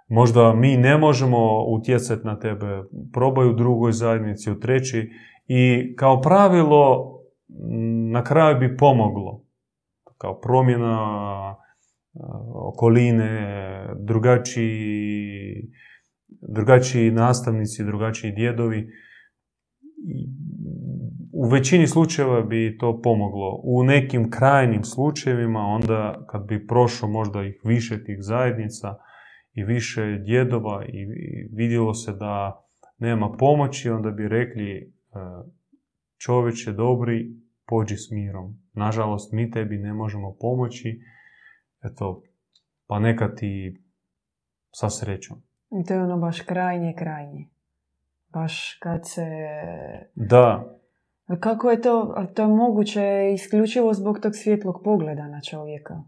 Možda mi ne možemo utjecati na tebe, probaj u drugoj zajednici, u treći. I kao pravilo, na kraju bi pomoglo kao promjena okoline, drugačiji, drugačiji nastavnici, drugačiji djedovi. U većini slučajeva bi to pomoglo. U nekim krajnim slučajevima, onda kad bi prošlo možda ih više tih zajednica i više djedova i vidjelo se da nema pomoći, onda bi rekli e, čovječe dobri, pođi s mirom. Nažalost, mi tebi ne možemo pomoći, eto, pa neka ti sa srećom. I to je ono baš krajnje, krajnje. Baš kad se... Da. Kako je to, to je moguće isključivo zbog tog svjetlog pogleda na čovjeka.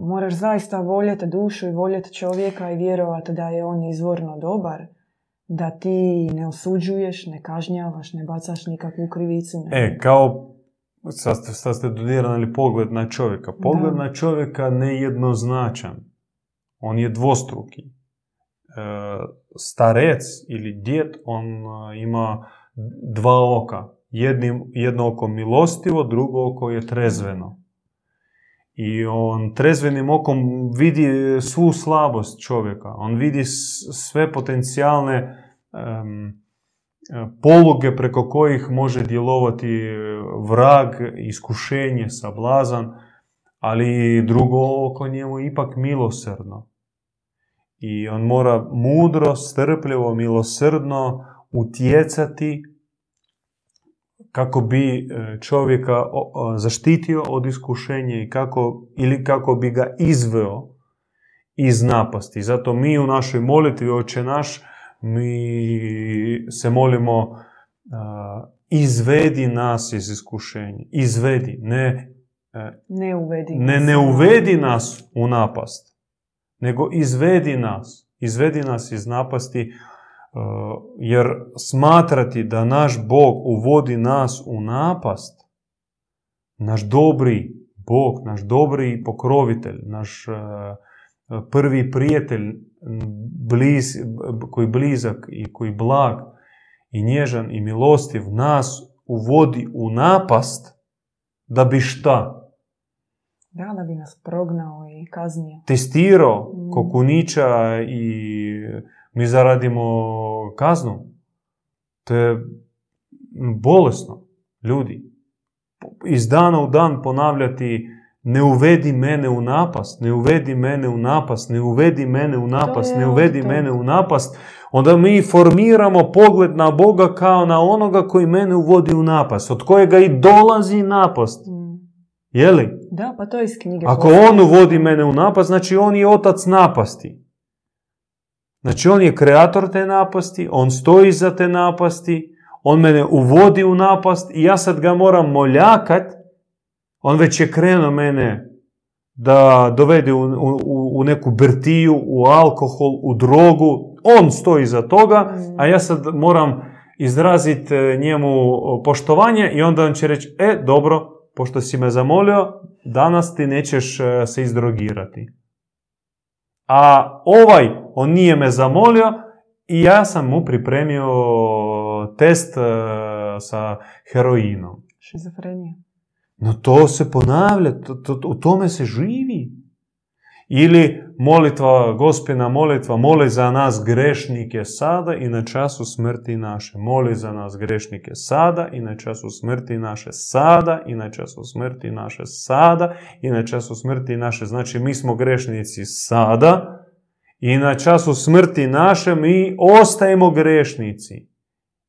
Moraš zaista voljeti dušu i voljeti čovjeka i vjerovati da je on izvorno dobar da ti ne osuđuješ, ne kažnjavaš, ne bacaš nikakvu krivicu. Ne. E, kao sad, sad ste dodirali pogled na čovjeka. Pogled na čovjeka nejednoznačan. On je dvostruki. E, starec ili djet, on e, ima dva oka. jedno oko milostivo, drugo oko je trezveno. I on trezvenim okom vidi svu slabost čovjeka. On vidi sve potencijalne poluge preko kojih može djelovati vrag, iskušenje, sablazan, ali drugo oko njemu ipak milosrdno. I on mora mudro, strpljivo, milosrdno utjecati kako bi e, čovjeka zaštitio od iskušenja i kako, ili kako bi ga izveo iz napasti. Zato mi u našoj molitvi Oče naš mi se molimo izvedi nas iz iskušenja. Izvedi, ne e, ne uvedi, ne, ne uvedi nas u napast, nego izvedi nas. Izvedi nas iz napasti Uh, jer smatrati da naš Bog uvodi nas u napast, naš dobri Bog, naš dobri pokrovitelj, naš uh, prvi prijatelj bliz, koji blizak i koji blag i nježan i milostiv nas uvodi u napast da bi šta? Da, da bi nas prognao i kaznio. Testirao mm. kokunića i mi zaradimo kaznu. To je bolesno, ljudi. Iz dana u dan ponavljati ne uvedi mene u napast, ne uvedi mene u napast, ne uvedi mene u napast, ne uvedi mene u napast. Onda mi formiramo pogled na Boga kao na onoga koji mene uvodi u napast, od kojega i dolazi napast. Mm. Je Da, pa to je iz knjige. Ako on uvodi mene u napast, znači on je otac napasti. Znači on je kreator te napasti, on stoji za te napasti, on mene uvodi u napast i ja sad ga moram moljakat, on već je krenuo mene da dovede u, u, u neku birtiju, u alkohol, u drogu, on stoji za toga, a ja sad moram izraziti e, njemu poštovanje i onda on će reći, e, dobro, pošto si me zamolio, danas ti nećeš e, se izdrogirati. A ovaj, on nije me zamolio i ja sam mu pripremio test e, sa heroinom. Šizofrenija. No to se ponavlja, to, to, u tome se živi. Ili molitva, gospina molitva, moli za nas grešnike sada i na času smrti naše. Moli za nas grešnike sada i na času smrti naše sada i na času smrti naše sada i na času smrti naše. Znači mi smo grešnici sada i na času smrti naše mi ostajemo grešnici.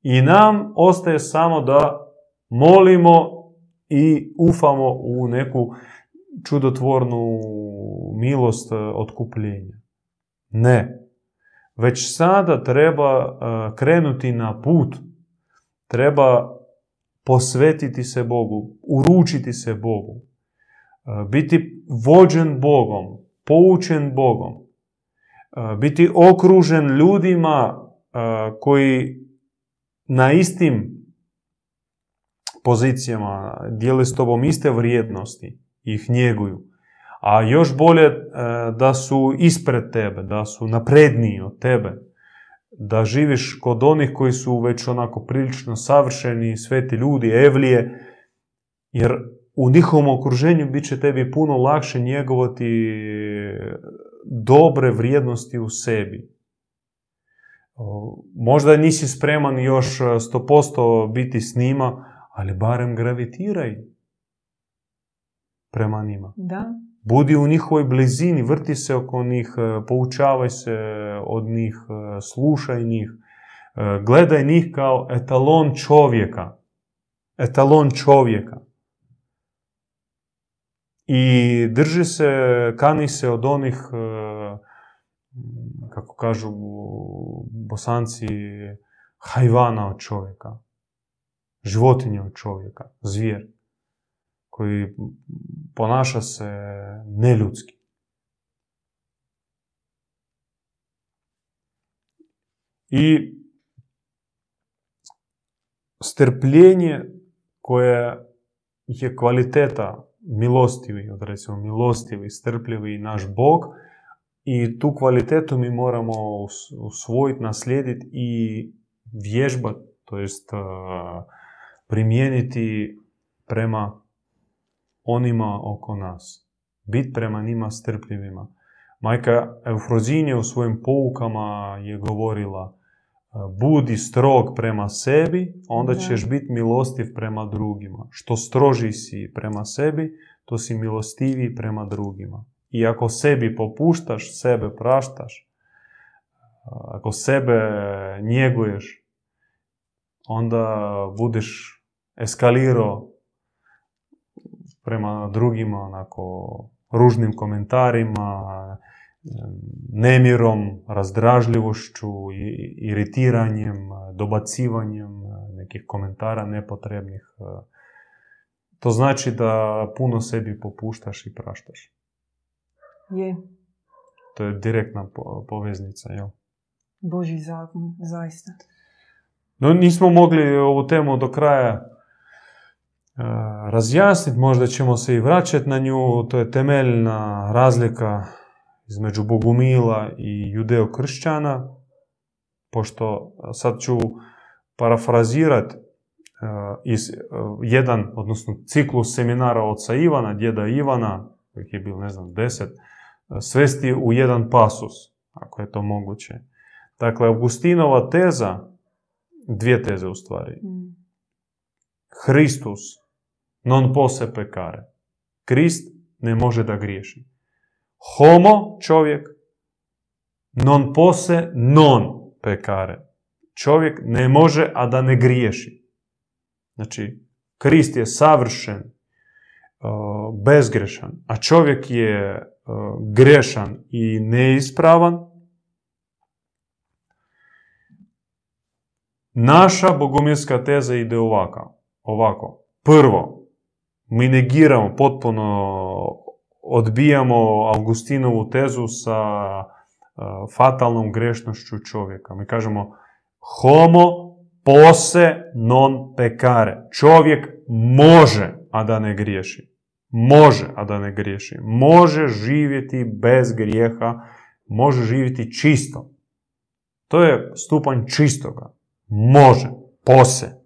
I nam ostaje samo da molimo i ufamo u neku čudotvornu milost e, otkupljenja. Ne. Već sada treba e, krenuti na put. Treba posvetiti se Bogu, uručiti se Bogu, e, biti vođen Bogom, poučen Bogom, biti okružen ljudima koji na istim pozicijama dijele s tobom iste vrijednosti, ih njeguju. A još bolje e, da su ispred tebe, da su napredniji od tebe, da živiš kod onih koji su već onako prilično savršeni, sveti ljudi, evlije, jer u njihovom okruženju bit će tebi puno lakše njegovati dobre vrijednosti u sebi. Možda nisi spreman još 100% biti s njima, ali barem gravitiraj prema njima. Da. Budi u njihovoj blizini, vrti se oko njih, e, poučavaj se od njih, e, slušaj njih, e, gledaj njih kao etalon čovjeka. Etalon čovjeka. I drži se, kani se od onih, kako kažu bosanci, hajvana od čovjeka. Životinja od čovjeka, zvijer koji ponaša se neljudski. I strpljenje koje je kvaliteta milostivi, recimo milostivi, strpljivi naš Bog i tu kvalitetu mi moramo usvojiti, naslijediti i vježbati, to jest primijeniti prema onima oko nas. Bit prema njima strpljivima. Majka Eufrozinje u svojim poukama je govorila budi strog prema sebi, onda ćeš biti milostiv prema drugima. Što stroži si prema sebi, to si milostiviji prema drugima. I ako sebi popuštaš, sebe praštaš, ako sebe njeguješ, onda budeš eskalirao prema drugima, onako, ružnim komentarima, nemirom, razdražljivošću, iritiranjem, dobacivanjem nekih komentara nepotrebnih. To znači da puno sebi popuštaš i praštaš. Je. To je direktna poveznica, jel? Boži zakon, zaista. No, nismo mogli ovu temu do kraja razjasniti, možda ćemo se i vraćati na nju, to je temeljna razlika između Bogumila i judeo-kršćana, pošto sad ću parafrazirati iz jedan, odnosno ciklus seminara oca Ivana, djeda Ivana, kojih je bilo, ne znam, deset, svesti u jedan pasus, ako je to moguće. Dakle, Augustinova teza, dvije teze u stvari. Mm. Hristus non pose pekare. Krist ne može da griješi. Homo, čovjek, non pose non pekare. Čovjek ne može, a da ne griješi. Znači, Krist je savršen bezgrešan, a čovjek je grešan i neispravan, naša bogomilska teza ide ovako. ovako. Prvo, mi negiramo, potpuno odbijamo Augustinovu tezu sa fatalnom grešnošću čovjeka. Mi kažemo homo pose non pecare. Čovjek može, a da ne griješi. Može, a da ne griješi. Može živjeti bez grijeha, može živjeti čisto. To je stupanj čistoga. Može, pose.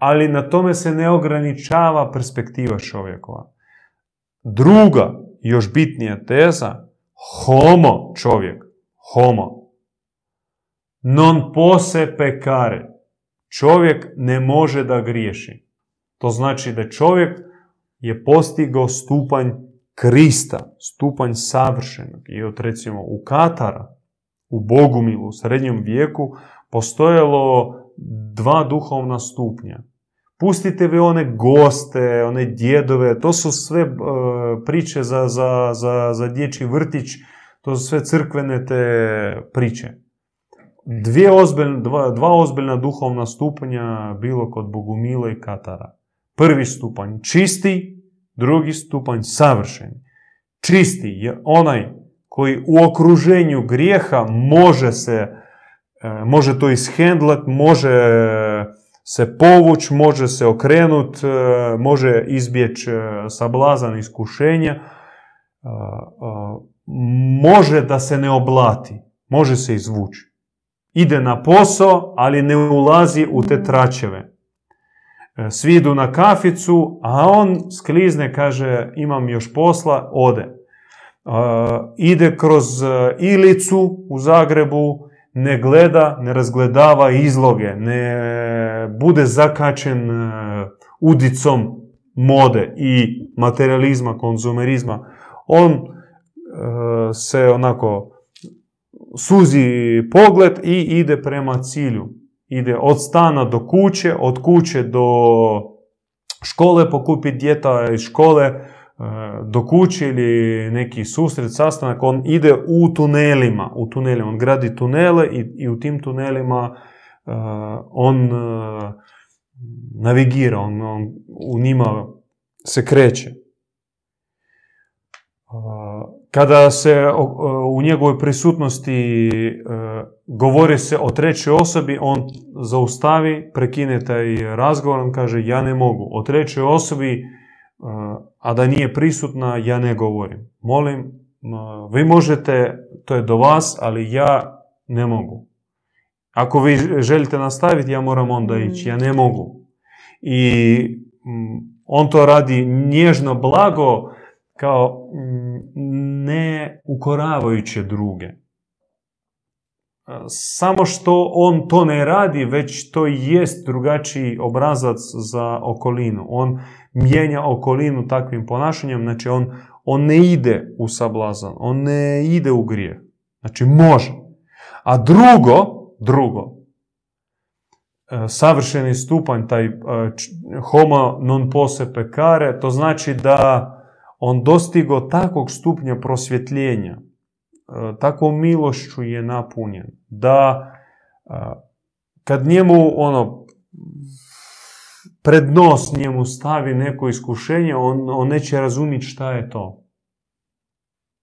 Ali na tome se ne ograničava perspektiva čovjekova. Druga, još bitnija teza, homo čovjek, homo. Non pose pecare. Čovjek ne može da griješi. To znači da čovjek je postigao stupanj Krista, stupanj savršenog. I od recimo u Katara, u Bogumilu, u srednjem vijeku, postojalo dva duhovna stupnja. Pustite vi one goste, one djedove, to su sve e, priče za, za, za, za dječji vrtić, to su sve crkvene te priče. Dvije ozbiljne, dva, dva ozbiljna duhovna stupnja bilo kod Bogumila i Katara. Prvi stupanj čisti, drugi stupanj savršeni. Čisti je onaj koji u okruženju grijeha može se, e, može to ishendlat, može se povuć, može se okrenut, e, može izbjeći e, sablazan iskušenja, može da se ne oblati, može se izvući. Ide na posao, ali ne ulazi u te tračeve. E, svi idu na kaficu, a on sklizne, kaže imam još posla, ode. E, ide kroz e, Ilicu u Zagrebu, ne gleda, ne razgledava izloge, ne bude zakačen udicom mode i materializma, konzumerizma. On se onako suzi pogled i ide prema cilju ide od stana do kuće, od kuće do škole pokupiti djeta iz škole e, do kuće ili neki susret, sastanak, on ide u tunelima, u tunelima, on gradi tunele i, i u tim tunelima uh, on uh, navigira, on, on u njima se kreće. Kada se u njegovoj prisutnosti e, govori se o trećoj osobi, on zaustavi, prekine taj razgovor, on kaže ja ne mogu. O trećoj osobi, e, a da nije prisutna, ja ne govorim. Molim, vi možete, to je do vas, ali ja ne mogu. Ako vi želite nastaviti, ja moram onda ići. Ja ne mogu. I on to radi nježno, blago, kao ne ukoravajuće druge. Samo što on to ne radi, već to jest drugačiji obrazac za okolinu. On mijenja okolinu takvim ponašanjem, znači on, on ne ide u sablazan, on ne ide u grijeh. Znači može. A drugo, drugo, e, savršeni stupanj, taj e, homo non pose pecare, to znači da on dostigo takvog stupnja prosvjetljenja, e, takvom milošću je napunjen, da kad njemu ono pred nos njemu stavi neko iskušenje, on, on neće razumjeti šta je to.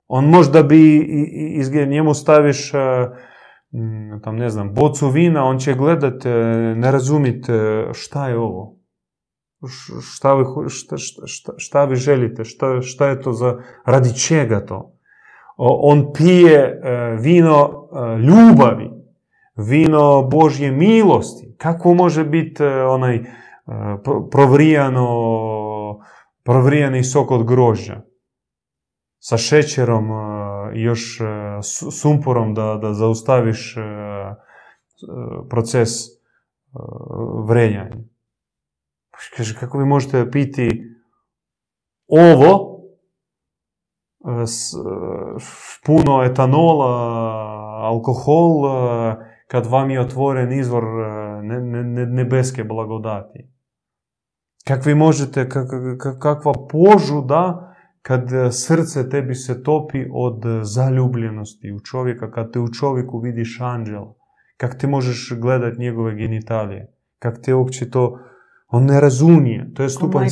On možda bi izgled, njemu staviš e, tam ne znam, bocu vina, on će gledat, ne razumjeti šta je ovo šta vi, šta, šta, šta vi želite, šta, je to za, radi čega to. On pije e, vino e, ljubavi, vino Božje milosti. Kako može biti e, onaj provrijano, provrijani sok od grožđa? Sa šećerom i još sumporom da, da zaustaviš proces vrenjanja. Kaže, kako vi možete piti ovo e, s e, puno etanola, alkohol, e, kad vam je otvoren izvor nebeske blagodati. Kakvi možete, kakva požuda kad srce tebi se topi od zaljubljenosti u čovjeka, kad te u čovjeku vidiš anđela, kak te možeš gledat njegove genitalije, kak te uopće to, on ne razumije. To je stupanj,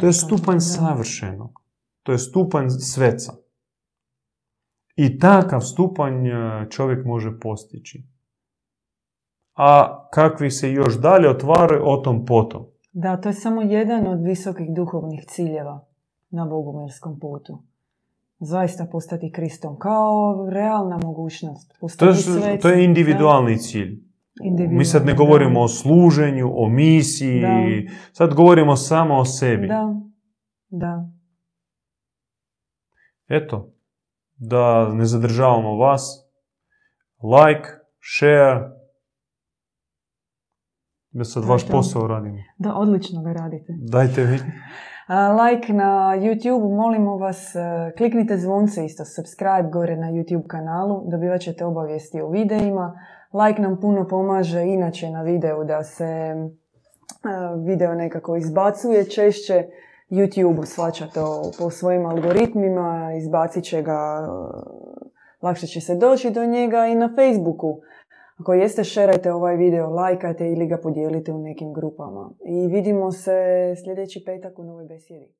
to je stupanj savršenog. To je stupanj sveca. I takav stupanj čovjek može postići. A kakvi se još dalje otvaraju, o tom potom. Da, to je samo jedan od visokih duhovnih ciljeva na bogumirskom putu. Zaista postati Kristom. Kao realna mogućnost. To je, to je individualni cilj. Mi sad ne govorimo o služenju, o misiji. Sad govorimo samo o sebi. Da, da. Eto, da ne zadržavamo vas. Like, share. Da sad vaš posao radimo. Da, odlično ga radite. Dajte vi. Like na YouTube, molimo vas, e, kliknite zvonce isto, subscribe gore na YouTube kanalu, dobivat ćete obavijesti o videima. Like nam puno pomaže inače na videu da se e, video nekako izbacuje češće. YouTube svača to po svojim algoritmima, izbacit će ga, lakše će se doći do njega i na Facebooku. Ako jeste, šerajte ovaj video, lajkajte ili ga podijelite u nekim grupama. I vidimo se sljedeći petak u novoj besjedi.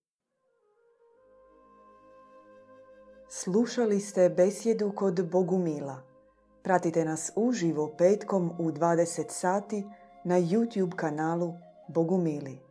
Slušali ste besjedu kod Bogumila. Pratite nas uživo petkom u 20 sati na YouTube kanalu Bogumili.